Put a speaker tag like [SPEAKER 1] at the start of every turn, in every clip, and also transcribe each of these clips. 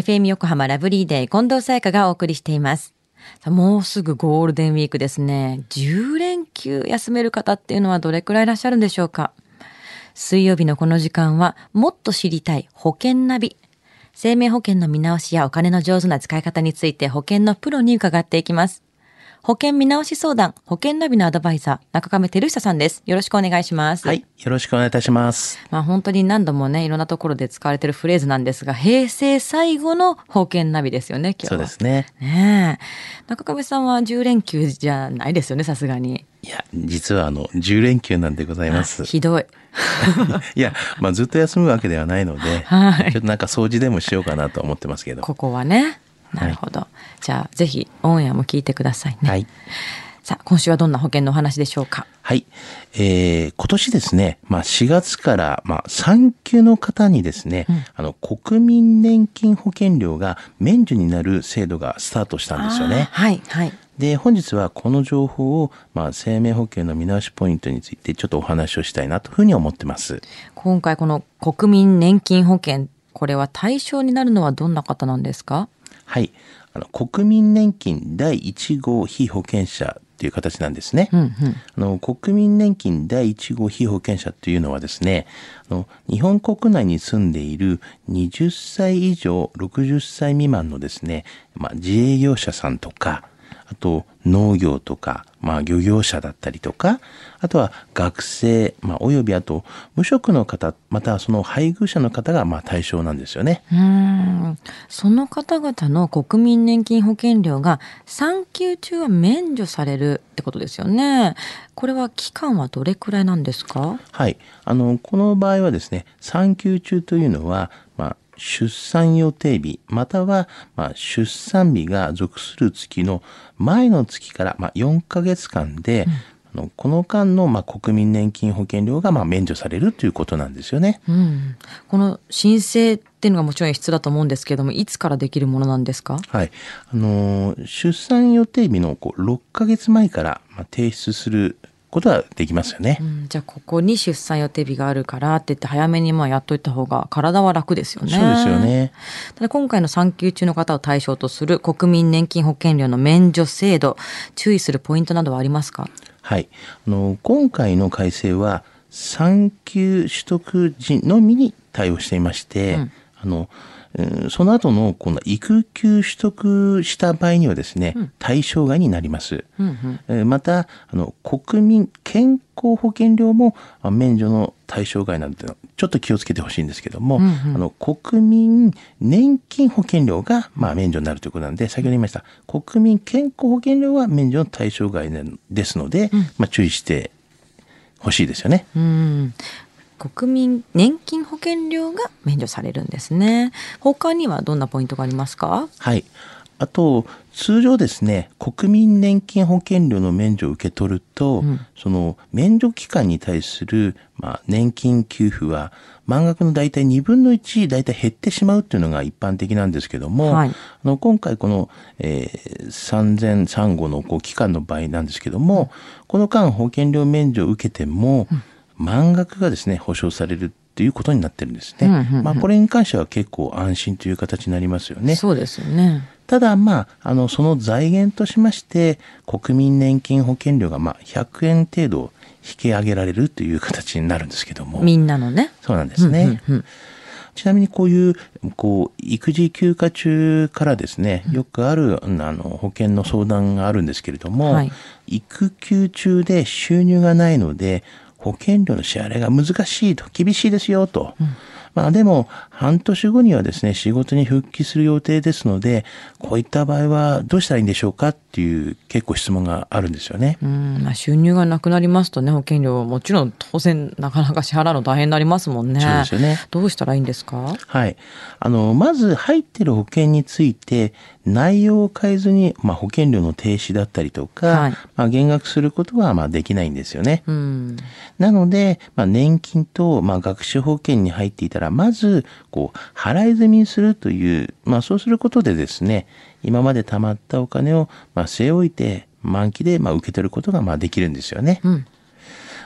[SPEAKER 1] FM 横浜ラブリーデー近藤沙耶香がお送りしています。もうすぐゴールデンウィークですね。10連休休める方っていうのはどれくらいいらっしゃるんでしょうか？水曜日のこの時間はもっと知りたい保険ナビ。生命保険の見直しやお金の上手な使い方について保険のプロに伺っていきます。保険見直し相談、保険ナビのアドバイザー、中亀照久さんです。よろしくお願いします。
[SPEAKER 2] はい。よろしくお願いいたします。
[SPEAKER 1] まあ本当に何度もね、いろんなところで使われてるフレーズなんですが、平成最後の保険ナビですよね、今日は。
[SPEAKER 2] そうですね。
[SPEAKER 1] ねえ。中亀さんは10連休じゃないですよね、さすがに。
[SPEAKER 2] いや、実はあの、10連休なんでございます。
[SPEAKER 1] ひどい。
[SPEAKER 2] いや、まあずっと休むわけではないので、
[SPEAKER 1] はい
[SPEAKER 2] ちょっとなんか掃除でもしようかなと思ってますけど。
[SPEAKER 1] ここはね。なるほど。じゃあ、ぜひ、オンエアも聞いてくださいね。
[SPEAKER 2] はい。
[SPEAKER 1] さあ、今週はどんな保険のお話でしょうか？
[SPEAKER 2] はい。えー、今年ですね、まあ4月から、まあ産休の方にですね、あの、国民年金保険料が免除になる制度がスタートしたんですよね。
[SPEAKER 1] はい、はい。
[SPEAKER 2] で、本日はこの情報を、まあ、生命保険の見直しポイントについてちょっとお話をしたいなというふうに思ってます。
[SPEAKER 1] 今回この国民年金保険、これは対象になるのはどんな方なんですか？
[SPEAKER 2] はい。あの、国民年金第1号被保険者っていう形なんですね。
[SPEAKER 1] うんうん。
[SPEAKER 2] あの、国民年金第1号被保険者というのはですね、あの、日本国内に住んでいる20歳以上60歳未満のですね、まあ、自営業者さんとか、あと農業とか、まあ漁業者だったりとか、あとは学生、まあおよびあと無職の方、またはその配偶者の方がまあ対象なんですよね。
[SPEAKER 1] うーんその方々の国民年金保険料が産休中は免除されるってことですよね。これは期間はどれくらいなんですか？
[SPEAKER 2] はい。あの、この場合はですね、産休中というのは、まあ、出産予定日、または、まあ、出産日が属する月の前の月から、まあ、4ヶ月間で、あのこの間の、まあ、国民年金保険料が、まあ、免除されるということなんですよね。
[SPEAKER 1] うん。この申請っていうのがもちろん必要だと思うんですけれども、いつからできるものなんですか？
[SPEAKER 2] はい。あのー、出産予定日のこう6ヶ月前から、まあ、提出することはできますよね。
[SPEAKER 1] うん、じゃあここに出産予定日があるからって言って早めにまあやっといた方が体は楽ですよね。
[SPEAKER 2] そうですよ。ね。
[SPEAKER 1] ただ今回の産休中の方を対象とする国民年金保険料の免除制度、注意するポイントなどはありますか？
[SPEAKER 2] はい。あの、今回の改正は、産休取得時のみに対応していまして、
[SPEAKER 1] うん
[SPEAKER 2] あの、うんその後のこの育休取得した場合にはですね、対象外になります。
[SPEAKER 1] うんうん。
[SPEAKER 2] えーまた、あの、国民健康保険料もあ免除の対象外なので、ちょっと気をつけてほしいんですけども、
[SPEAKER 1] うんうん
[SPEAKER 2] あの、国民年金保険料が、まあ、免除になるということなんで、先ほど言いました、国民健康保険料は免除の対象外なですので、まあ、注意してほしいですよね。
[SPEAKER 1] うん。国民年金保険料が免除されるんですね。他にはどんなポイントがありますか？
[SPEAKER 2] はい。あと、通常ですね、国民年金保険料の免除を受け取ると、
[SPEAKER 1] うん。
[SPEAKER 2] その免除期間に対する、まあ、年金給付は、満額の大体2分の1、大体減ってしまうっていうのが一般的なんですけども、
[SPEAKER 1] はい。
[SPEAKER 2] あの今回この、えー、産前産後のこう期間の場合なんですけども、この間保険料免除を受けても、満額がですね、保証されるっていうことになってるんですね。
[SPEAKER 1] うんうんうん
[SPEAKER 2] まあ、これに関しては結構安心という形になりますよね。
[SPEAKER 1] そうですよね。
[SPEAKER 2] ただ、まあ、あの、その財源としまして、国民年金保険料が、まあ、100円程度引き上げられるという形になるんですけども。
[SPEAKER 1] みんなのね。
[SPEAKER 2] そうなんですね。
[SPEAKER 1] うんうんうん
[SPEAKER 2] ちなみにこういう、こう、育児休暇中からですね、よくある、うんあの、保険の相談があるんですけれども、
[SPEAKER 1] はい
[SPEAKER 2] 育休中で収入がないので、保険料の支払いが難しいと、厳しいですよと。まあでも、半年後にはですね、仕事に復帰する予定ですので、こういった場合はどうしたらいいんでしょうかっていう結構質問があるんですよね。
[SPEAKER 1] うんまあ、収入がなくなりますとね、保険料、もちろん当然なかなか支払うの大変になりますもんね。
[SPEAKER 2] そうですよね
[SPEAKER 1] どうしたらいいんですか？
[SPEAKER 2] はい。あの、まず入ってる保険について、内容を変えずに、まあ、保険料の停止だったりとか、
[SPEAKER 1] はい
[SPEAKER 2] まあ、減額することは、まあ、できないんですよね。
[SPEAKER 1] うん。
[SPEAKER 2] なので、まあ、年金と、まあ、学習保険に入っていたら、まず、こう、払い済みにするという、まあ、そうすることでですね、今まで貯まったお金を、まあ、据え置いて、満期で、まあ、受け取ることが、まあ、できるんですよね。
[SPEAKER 1] うん。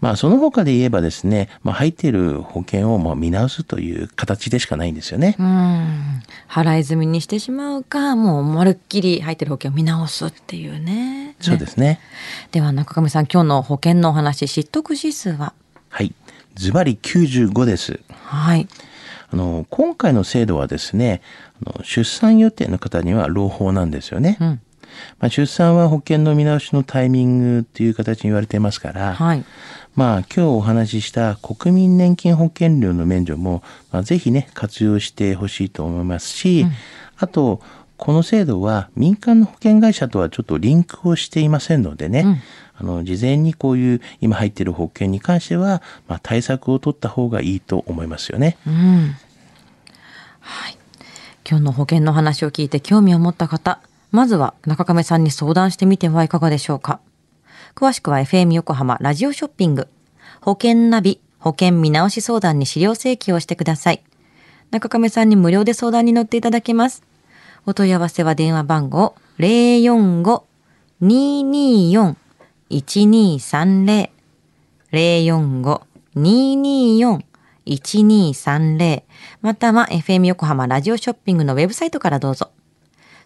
[SPEAKER 2] まあその他で言えばですね、まあ入っている保険をもう見直すという形でしかないんですよね。
[SPEAKER 1] うん。払い済みにしてしまうか、もうまるっきり入ってる保険を見直すっていうね。
[SPEAKER 2] そうですね。
[SPEAKER 1] では中上さん、今日の保険のお話、知得指数は？
[SPEAKER 2] はい。ズバリ95です。
[SPEAKER 1] はい。
[SPEAKER 2] あの、今回の制度はですね、あの出産予定の方には朗報なんですよね。
[SPEAKER 1] うん。
[SPEAKER 2] まあ、出産は保険の見直しのタイミングっていう形に言われてますから、
[SPEAKER 1] はい。
[SPEAKER 2] まあ今日お話しした国民年金保険料の免除も、まあ、ぜひね活用してほしいと思いますし、あとこの制度は民間の保険会社とはちょっとリンクをしていませんのでね、あの事前にこういう今入っている保険に関しては、まあ、対策を取った方がいいと思いますよね。
[SPEAKER 1] うん。はい。今日の保険の話を聞いて興味を持った方、まずは中亀さんに相談してみてはいかがでしょうか。詳しくは FM 横浜ラジオショッピング、保険ナビ、保険見直し相談に資料請求をしてください。中亀さんに無料で相談に乗っていただけます。お問い合わせは電話番号045-224-1230 045-224-1230または FM 横浜ラジオショッピングのウェブサイトからどうぞ。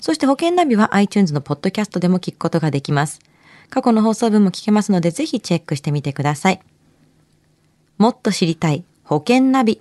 [SPEAKER 1] そして保険ナビは iTunes のポッドキャストでも聞くことができます。過去の放送分も聞けますのでぜひチェックしてみてください。もっと知りたい保険ナビ。